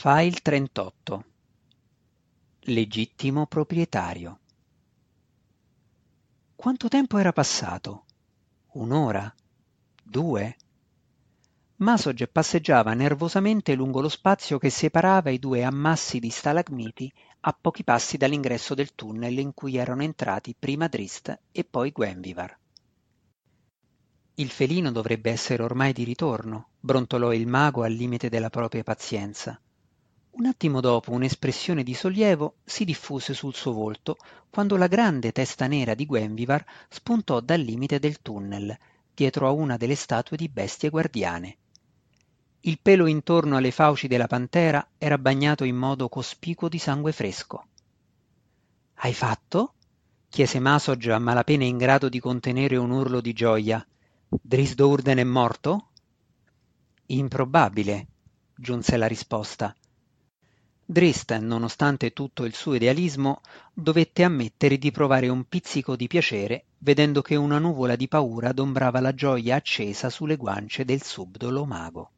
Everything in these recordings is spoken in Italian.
File 38 Legittimo proprietario Quanto tempo era passato? Un'ora? Due? Masog passeggiava nervosamente lungo lo spazio che separava i due ammassi di stalagmiti a pochi passi dall'ingresso del tunnel in cui erano entrati prima Drist e poi Gwenvivar. Il felino dovrebbe essere ormai di ritorno, brontolò il mago al limite della propria pazienza. Un attimo dopo un'espressione di sollievo si diffuse sul suo volto quando la grande testa nera di Gwenvivar spuntò dal limite del tunnel, dietro a una delle statue di bestie guardiane. Il pelo intorno alle fauci della pantera era bagnato in modo cospicuo di sangue fresco. Hai fatto? chiese Masog a malapena in grado di contenere un urlo di gioia. Drisdo Urden è morto? Improbabile, giunse la risposta. Drist, nonostante tutto il suo idealismo, dovette ammettere di provare un pizzico di piacere vedendo che una nuvola di paura adombrava la gioia accesa sulle guance del subdolo mago.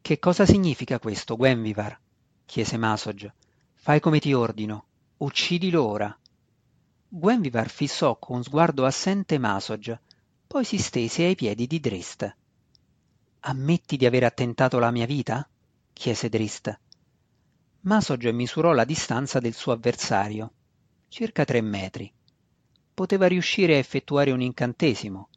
Che cosa significa questo, Gwenvivar? chiese Masog. Fai come ti ordino. Uccidilo ora. Gwenvivar fissò con sguardo assente Masog, poi si stese ai piedi di Drist. Ammetti di aver attentato alla mia vita? chiese Drist. Masog misurò la distanza del suo avversario, circa tre metri. Poteva riuscire a effettuare un incantesimo.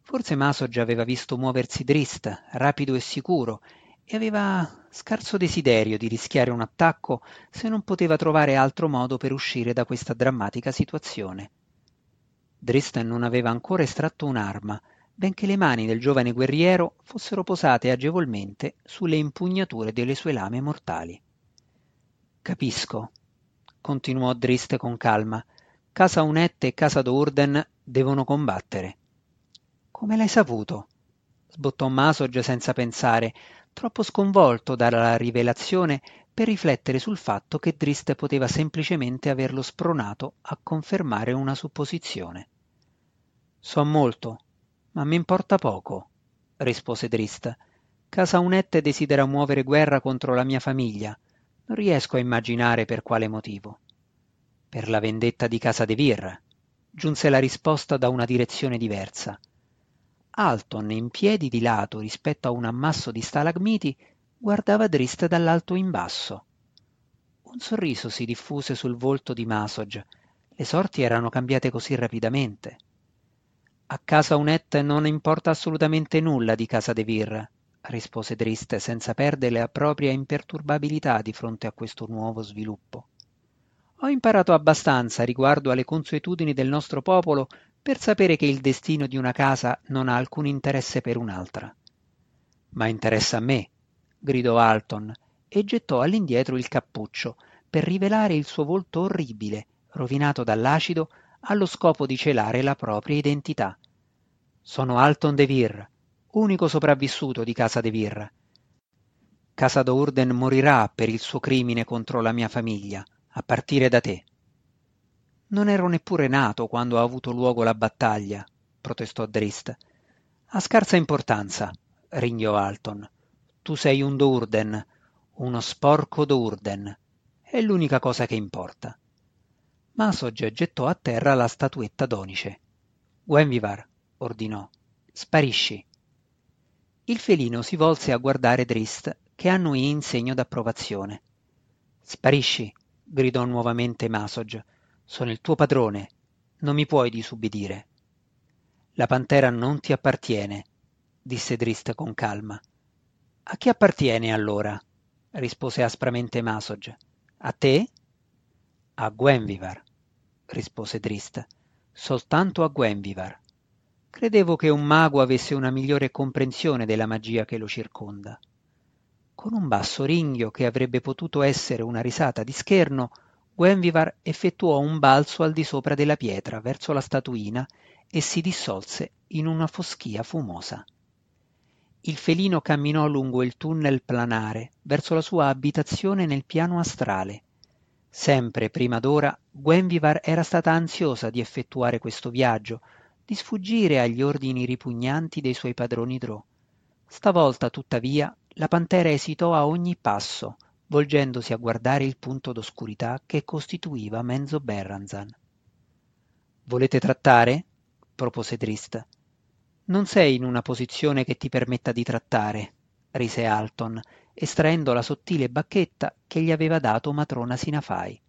Forse Masog aveva visto muoversi Drist, rapido e sicuro, e aveva scarso desiderio di rischiare un attacco se non poteva trovare altro modo per uscire da questa drammatica situazione. Drist non aveva ancora estratto un'arma, benché le mani del giovane guerriero fossero posate agevolmente sulle impugnature delle sue lame mortali. Capisco, continuò Drist con calma. Casa Unette e Casa d'Urden devono combattere. Come l'hai saputo? sbottò Masog senza pensare, troppo sconvolto dalla rivelazione per riflettere sul fatto che Drist poteva semplicemente averlo spronato a confermare una supposizione. So molto, ma mi importa poco, rispose Drist. Casa Unette desidera muovere guerra contro la mia famiglia non riesco a immaginare per quale motivo. Per la vendetta di casa De Vir, giunse la risposta da una direzione diversa. Alton, in piedi di lato rispetto a un ammasso di stalagmiti, guardava Drist dall'alto in basso. Un sorriso si diffuse sul volto di Masog. Le sorti erano cambiate così rapidamente. A casa Unet non importa assolutamente nulla di casa De Vir, rispose Drist senza perdere la propria imperturbabilità di fronte a questo nuovo sviluppo. Ho imparato abbastanza riguardo alle consuetudini del nostro popolo per sapere che il destino di una casa non ha alcun interesse per un'altra. Ma interessa a me, gridò Alton e gettò all'indietro il cappuccio per rivelare il suo volto orribile, rovinato dall'acido, allo scopo di celare la propria identità. Sono Alton De Vir, unico sopravvissuto di casa De Vir. Casa d'Urden morirà per il suo crimine contro la mia famiglia, a partire da te. Non ero neppure nato quando ha avuto luogo la battaglia, protestò Drist. Ha scarsa importanza, ringhiò Alton. Tu sei un Dourden, uno sporco Dourden. È l'unica cosa che importa. Masog gettò a terra la statuetta d'onice. Gwenvivar, ordinò, sparisci. Il felino si volse a guardare Drist, che annuì in segno d'approvazione. Sparisci, gridò nuovamente Masog. Sono il tuo padrone. Non mi puoi disubbidire. La pantera non ti appartiene, disse Drist con calma. A chi appartiene allora? rispose aspramente Masog. A te? A Gwenvivar, rispose Drist. Soltanto a Gwenvivar. Credevo che un mago avesse una migliore comprensione della magia che lo circonda. Con un basso ringhio che avrebbe potuto essere una risata di scherno, Gwenvivar effettuò un balzo al di sopra della pietra verso la statuina e si dissolse in una foschia fumosa. Il felino camminò lungo il tunnel planare verso la sua abitazione nel piano astrale. Sempre prima d'ora Gwenvivar era stata ansiosa di effettuare questo viaggio, di sfuggire agli ordini ripugnanti dei suoi padroni Drò. Stavolta, tuttavia, la pantera esitò a ogni passo, volgendosi a guardare il punto d'oscurità che costituiva Menzo Berranzan. Volete trattare? propose Drist. Non sei in una posizione che ti permetta di trattare, rise Alton, estraendo la sottile bacchetta che gli aveva dato matrona Sinafai.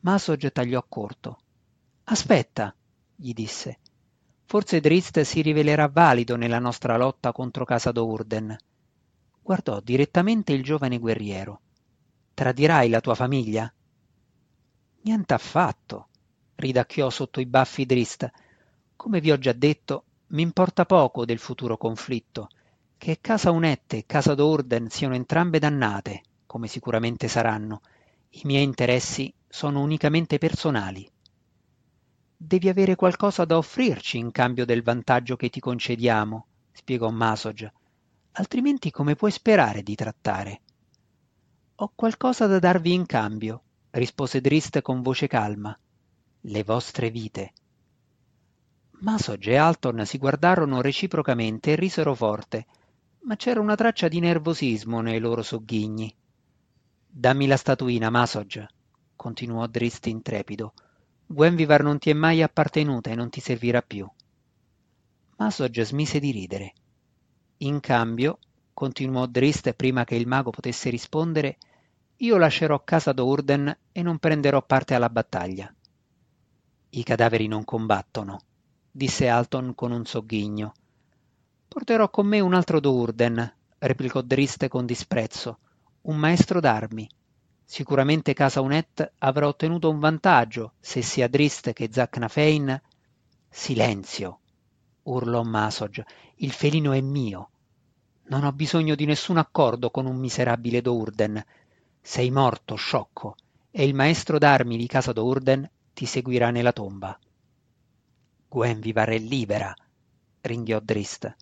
Masog tagliò corto. Aspetta, gli disse. Forse Drist si rivelerà valido nella nostra lotta contro Casa d'Urden. Guardò direttamente il giovane guerriero. Tradirai la tua famiglia? Niente affatto, ridacchiò sotto i baffi Drist. Come vi ho già detto, mi importa poco del futuro conflitto. Che Casa Unette e Casa d'Orden siano entrambe dannate, come sicuramente saranno, i miei interessi sono unicamente personali. Devi avere qualcosa da offrirci in cambio del vantaggio che ti concediamo, spiegò Masog, altrimenti come puoi sperare di trattare? Ho qualcosa da darvi in cambio, rispose Drist con voce calma. Le vostre vite. Masog e Alton si guardarono reciprocamente e risero forte, ma c'era una traccia di nervosismo nei loro sogghigni. Dammi la statuina, Masog, continuò Drist intrepido. Gwenvivar non ti è mai appartenuta e non ti servirà più. Masog smise di ridere. In cambio, continuò Drist prima che il mago potesse rispondere, io lascerò casa d'Urden e non prenderò parte alla battaglia. I cadaveri non combattono, disse Alton con un sogghigno. Porterò con me un altro d'Urden, replicò Drist con disprezzo, un maestro d'armi. Sicuramente Casa Unet avrà ottenuto un vantaggio se sia Drist che Zacnafein. Silenzio, urlò Masog, il felino è mio. Non ho bisogno di nessun accordo con un miserabile Dourden. Sei morto, sciocco, e il maestro d'armi di casa Dourden ti seguirà nella tomba. Gwenvivar è libera, ringhiò Drist.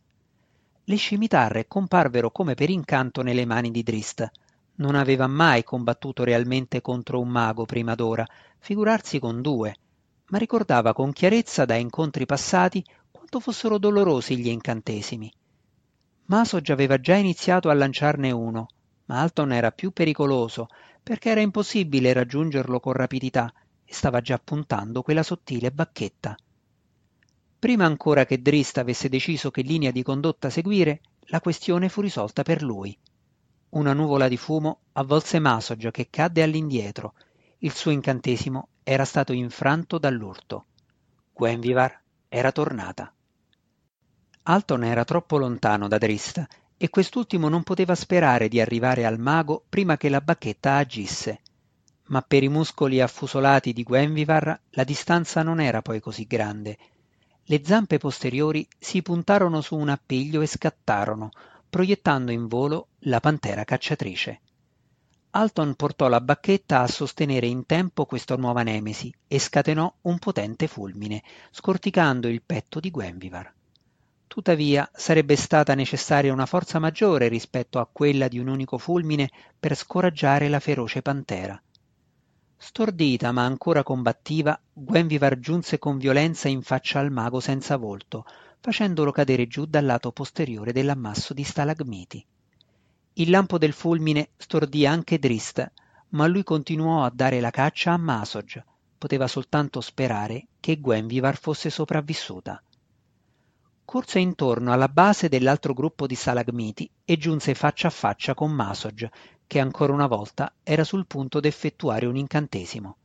Le scimitarre comparvero come per incanto nelle mani di Drist. Non aveva mai combattuto realmente contro un mago prima d'ora, figurarsi con due, ma ricordava con chiarezza da incontri passati quanto fossero dolorosi gli incantesimi. Masog aveva già iniziato a lanciarne uno, ma Alton era più pericoloso perché era impossibile raggiungerlo con rapidità e stava già puntando quella sottile bacchetta. Prima ancora che Drist avesse deciso che linea di condotta seguire, la questione fu risolta per lui. Una nuvola di fumo avvolse Masog che cadde all'indietro. Il suo incantesimo era stato infranto dall'urto. Gwenvivar era tornata. Alton era troppo lontano da Drist e quest'ultimo non poteva sperare di arrivare al mago prima che la bacchetta agisse. Ma per i muscoli affusolati di Gwenvivar la distanza non era poi così grande. Le zampe posteriori si puntarono su un appiglio e scattarono, proiettando in volo la pantera cacciatrice. Alton portò la bacchetta a sostenere in tempo questa nuova nemesi e scatenò un potente fulmine, scorticando il petto di Gwenvivar. Tuttavia sarebbe stata necessaria una forza maggiore rispetto a quella di un unico fulmine per scoraggiare la feroce pantera. Stordita ma ancora combattiva, Gwenvivar giunse con violenza in faccia al mago senza volto, facendolo cadere giù dal lato posteriore dell'ammasso di stalagmiti. Il lampo del fulmine stordì anche Drist, ma lui continuò a dare la caccia a Masog. Poteva soltanto sperare che Gwenvivar fosse sopravvissuta corse intorno alla base dell'altro gruppo di stalagmiti e giunse faccia a faccia con Masog, che ancora una volta era sul punto d'effettuare un incantesimo.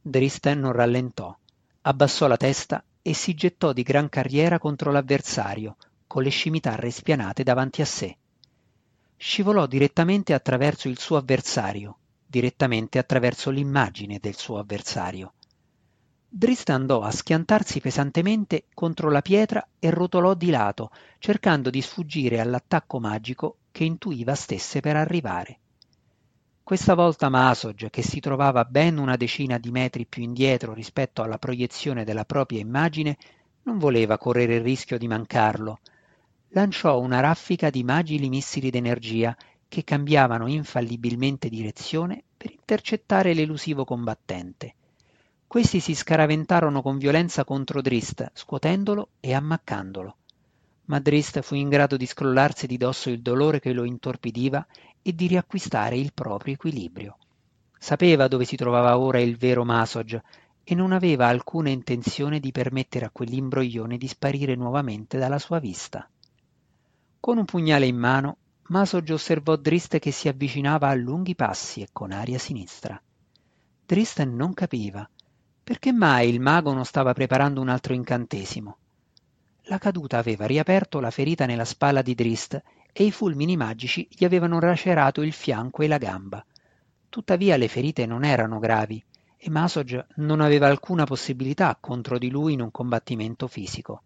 Dristen non rallentò, abbassò la testa e si gettò di gran carriera contro l'avversario, con le scimitarre spianate davanti a sé. Scivolò direttamente attraverso il suo avversario, direttamente attraverso l'immagine del suo avversario. Drist andò a schiantarsi pesantemente contro la pietra e rotolò di lato, cercando di sfuggire all'attacco magico che intuiva stesse per arrivare. Questa volta Masog, che si trovava ben una decina di metri più indietro rispetto alla proiezione della propria immagine, non voleva correre il rischio di mancarlo. Lanciò una raffica di magili missili d'energia che cambiavano infallibilmente direzione per intercettare l'elusivo combattente. Questi si scaraventarono con violenza contro Drist, scuotendolo e ammaccandolo. ma Drist fu in grado di scrollarsi di dosso il dolore che lo intorpidiva e di riacquistare il proprio equilibrio. Sapeva dove si trovava ora il vero Masog e non aveva alcuna intenzione di permettere a quell'imbroglione di sparire nuovamente dalla sua vista. Con un pugnale in mano, Masog osservò Drist che si avvicinava a lunghi passi e con aria sinistra. Drist non capiva perché mai il mago non stava preparando un altro incantesimo. La caduta aveva riaperto la ferita nella spalla di Drist e i fulmini magici gli avevano lacerato il fianco e la gamba. Tuttavia le ferite non erano gravi e Masog non aveva alcuna possibilità contro di lui in un combattimento fisico.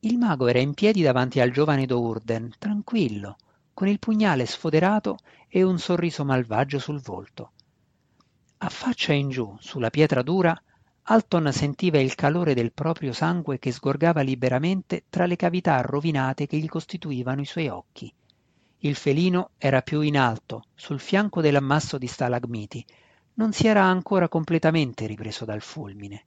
Il mago era in piedi davanti al giovane Dourden, tranquillo, con il pugnale sfoderato e un sorriso malvagio sul volto. A faccia in giù, sulla pietra dura, Alton sentiva il calore del proprio sangue che sgorgava liberamente tra le cavità rovinate che gli costituivano i suoi occhi. Il felino era più in alto, sul fianco dell'ammasso di stalagmiti, non si era ancora completamente ripreso dal fulmine.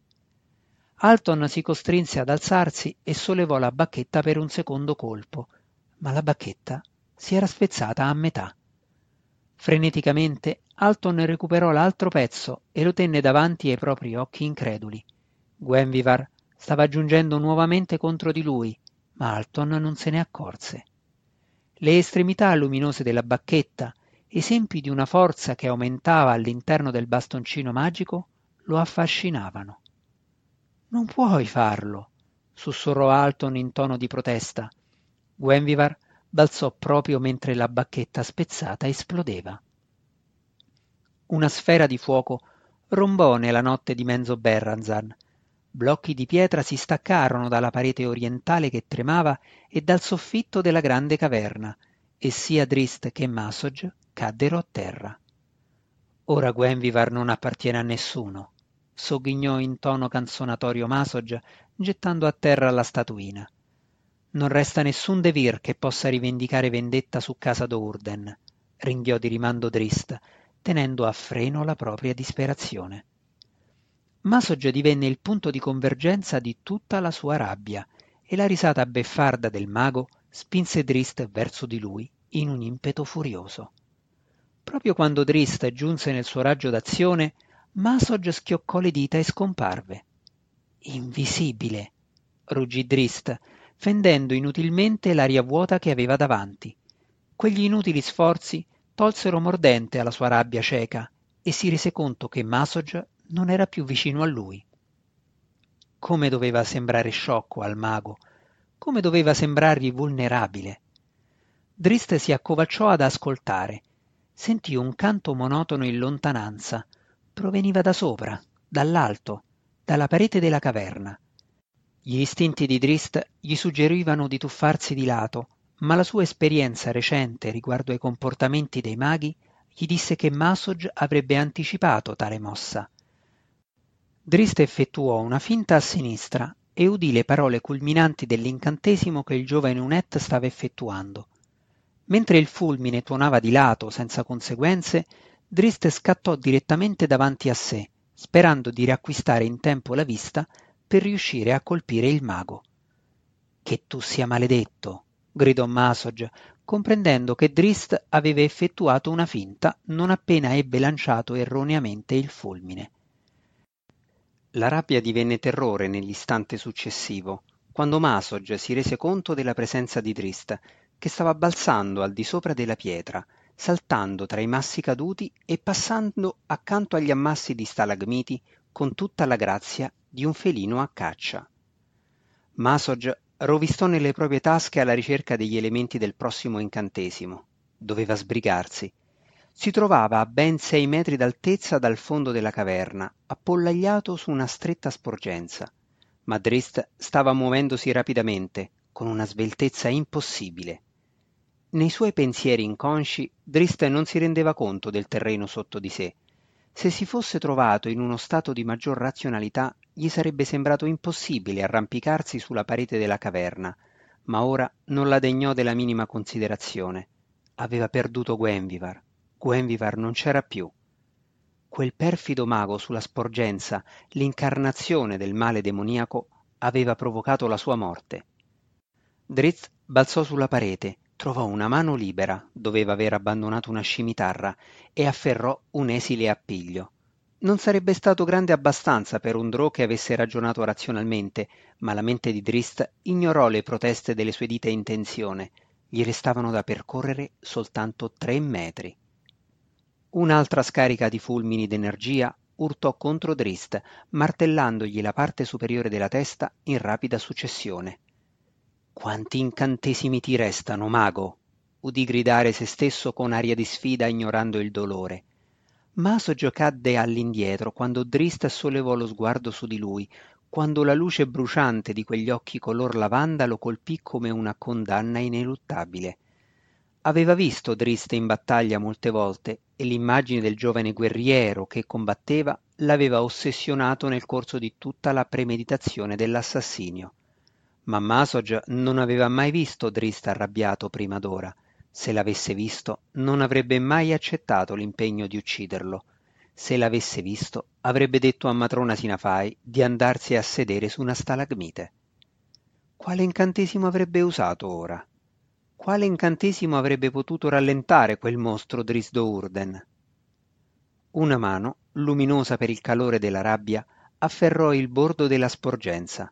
Alton si costrinse ad alzarsi e sollevò la bacchetta per un secondo colpo, ma la bacchetta si era spezzata a metà. Freneticamente Alton recuperò l'altro pezzo e lo tenne davanti ai propri occhi increduli. Gwenvivar stava giungendo nuovamente contro di lui, ma Alton non se ne accorse. Le estremità luminose della bacchetta esempi di una forza che aumentava all'interno del bastoncino magico, lo affascinavano. Non puoi farlo, sussurrò Alton in tono di protesta. Gwenvivar balzò proprio mentre la bacchetta spezzata esplodeva. Una sfera di fuoco rombò nella notte di Menzo Berranzan. Blocchi di pietra si staccarono dalla parete orientale che tremava e dal soffitto della grande caverna, e sia Drist che Masog caddero a terra. Ora Gwenvivar non appartiene a nessuno, sogghignò in tono canzonatorio Masog, gettando a terra la statuina. Non resta nessun Devir che possa rivendicare vendetta su casa d'Urden, ringhiò di rimando Drist, tenendo a freno la propria disperazione. Masog divenne il punto di convergenza di tutta la sua rabbia, e la risata beffarda del mago spinse Drist verso di lui in un impeto furioso. Proprio quando Drist giunse nel suo raggio d'azione, Masog schioccò le dita e scomparve. Invisibile, ruggì Drist, fendendo inutilmente l'aria vuota che aveva davanti. Quegli inutili sforzi tolsero mordente alla sua rabbia cieca e si rese conto che Masog non era più vicino a lui. Come doveva sembrare sciocco al mago, come doveva sembrargli vulnerabile. Drist si accovacciò ad ascoltare sentì un canto monotono in lontananza. Proveniva da sopra, dall'alto, dalla parete della caverna. Gli istinti di Drist gli suggerivano di tuffarsi di lato, ma la sua esperienza recente riguardo ai comportamenti dei maghi gli disse che Masog avrebbe anticipato tale mossa. Drist effettuò una finta a sinistra e udì le parole culminanti dell'incantesimo che il giovane Unet stava effettuando. Mentre il fulmine tuonava di lato senza conseguenze, Drist scattò direttamente davanti a sé, sperando di riacquistare in tempo la vista per riuscire a colpire il mago. Che tu sia maledetto, gridò Masog, comprendendo che Drist aveva effettuato una finta non appena ebbe lanciato erroneamente il fulmine. La rabbia divenne terrore nell'istante successivo, quando Masog si rese conto della presenza di Drist che stava balzando al di sopra della pietra, saltando tra i massi caduti e passando accanto agli ammassi di stalagmiti con tutta la grazia di un felino a caccia. Masog rovistò nelle proprie tasche alla ricerca degli elementi del prossimo incantesimo. Doveva sbrigarsi. Si trovava a ben sei metri d'altezza dal fondo della caverna, appollagliato su una stretta sporgenza. Ma Drist stava muovendosi rapidamente, con una sveltezza impossibile. Nei suoi pensieri inconsci Drist non si rendeva conto del terreno sotto di sé. Se si fosse trovato in uno stato di maggior razionalità, gli sarebbe sembrato impossibile arrampicarsi sulla parete della caverna, ma ora non la degnò della minima considerazione. Aveva perduto Gwenvivar. Gwenvivar non c'era più. Quel perfido mago sulla sporgenza, l'incarnazione del male demoniaco, aveva provocato la sua morte. Drizzt balzò sulla parete, trovò una mano libera, doveva aver abbandonato una scimitarra, e afferrò un esile appiglio. Non sarebbe stato grande abbastanza per un drò che avesse ragionato razionalmente, ma la mente di Drizzt ignorò le proteste delle sue dita intenzione. Gli restavano da percorrere soltanto tre metri. Un'altra scarica di fulmini d'energia urtò contro Drizzt, martellandogli la parte superiore della testa in rapida successione. Quanti incantesimi ti restano, mago? udì gridare se stesso con aria di sfida ignorando il dolore. Maso cadde all'indietro quando Drist sollevò lo sguardo su di lui, quando la luce bruciante di quegli occhi color lavanda lo colpì come una condanna ineluttabile. Aveva visto Drist in battaglia molte volte e l'immagine del giovane guerriero che combatteva l'aveva ossessionato nel corso di tutta la premeditazione dell'assassinio. Ma Masog non aveva mai visto Drist arrabbiato prima d'ora se l'avesse visto, non avrebbe mai accettato l'impegno di ucciderlo. Se l'avesse visto, avrebbe detto a matrona Sinafai di andarsi a sedere su una stalagmite. Quale incantesimo avrebbe usato ora? Quale incantesimo avrebbe potuto rallentare quel mostro Drisdo Urden? Una mano, luminosa per il calore della rabbia, afferrò il bordo della sporgenza.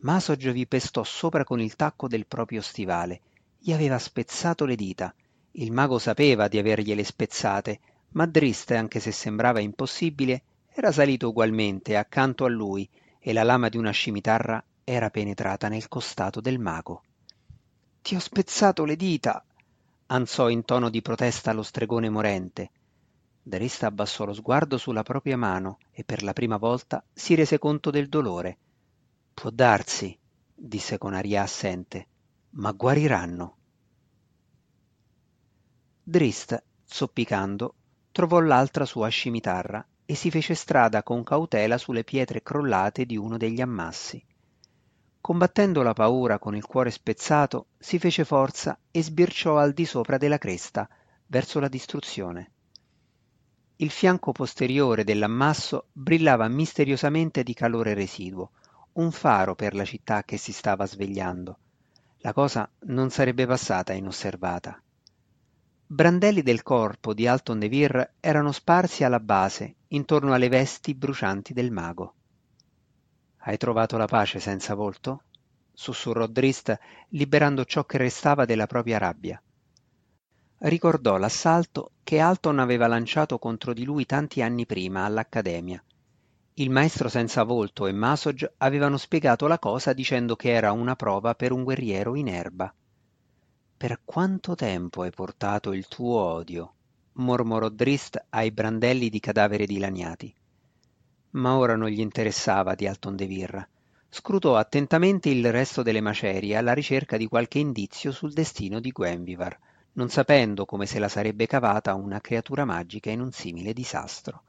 Masog vi pestò sopra con il tacco del proprio stivale gli aveva spezzato le dita. Il mago sapeva di avergliele spezzate, ma Drist, anche se sembrava impossibile, era salito ugualmente accanto a lui e la lama di una scimitarra era penetrata nel costato del mago. Ti ho spezzato le dita! ansò in tono di protesta lo stregone morente. Drist abbassò lo sguardo sulla propria mano e per la prima volta si rese conto del dolore. Può darsi, disse con aria assente ma guariranno. Drist, zoppicando, trovò l'altra sua scimitarra e si fece strada con cautela sulle pietre crollate di uno degli ammassi. Combattendo la paura con il cuore spezzato, si fece forza e sbirciò al di sopra della cresta, verso la distruzione. Il fianco posteriore dell'ammasso brillava misteriosamente di calore residuo, un faro per la città che si stava svegliando la cosa non sarebbe passata inosservata. Brandelli del corpo di Alton de Vir erano sparsi alla base, intorno alle vesti brucianti del mago. Hai trovato la pace senza volto? sussurrò Drist, liberando ciò che restava della propria rabbia. Ricordò l'assalto che Alton aveva lanciato contro di lui tanti anni prima all'Accademia il maestro senza volto e Masog avevano spiegato la cosa dicendo che era una prova per un guerriero in erba. Per quanto tempo hai portato il tuo odio? mormorò Drist ai brandelli di cadavere dilaniati. Ma ora non gli interessava di Alton de Virra. Scrutò attentamente il resto delle macerie alla ricerca di qualche indizio sul destino di Gwenvivar, non sapendo come se la sarebbe cavata una creatura magica in un simile disastro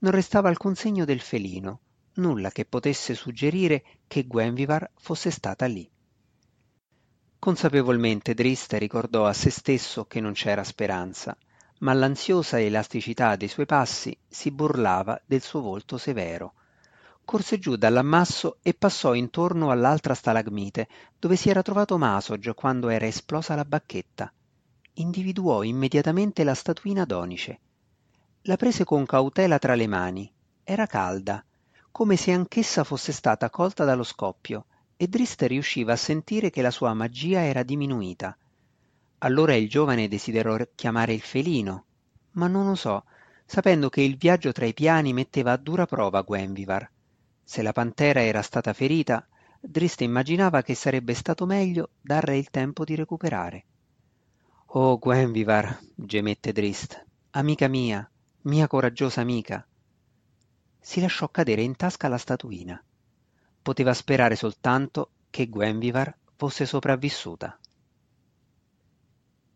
non restava alcun segno del felino, nulla che potesse suggerire che Gwenvivar fosse stata lì. Consapevolmente Drist ricordò a se stesso che non c'era speranza, ma l'ansiosa elasticità dei suoi passi si burlava del suo volto severo. Corse giù dall'ammasso e passò intorno all'altra stalagmite, dove si era trovato Masog quando era esplosa la bacchetta. Individuò immediatamente la statuina d'onice la prese con cautela tra le mani. Era calda come se anch'essa fosse stata colta dallo scoppio e Drist riusciva a sentire che la sua magia era diminuita. Allora il giovane desiderò chiamare il felino ma non osò sapendo che il viaggio tra i piani metteva a dura prova Gwenvivar. Se la pantera era stata ferita Drist immaginava che sarebbe stato meglio darle il tempo di recuperare. Oh Gwenvivar gemette Drist amica mia mia coraggiosa amica. Si lasciò cadere in tasca la statuina. Poteva sperare soltanto che Gwenvivar fosse sopravvissuta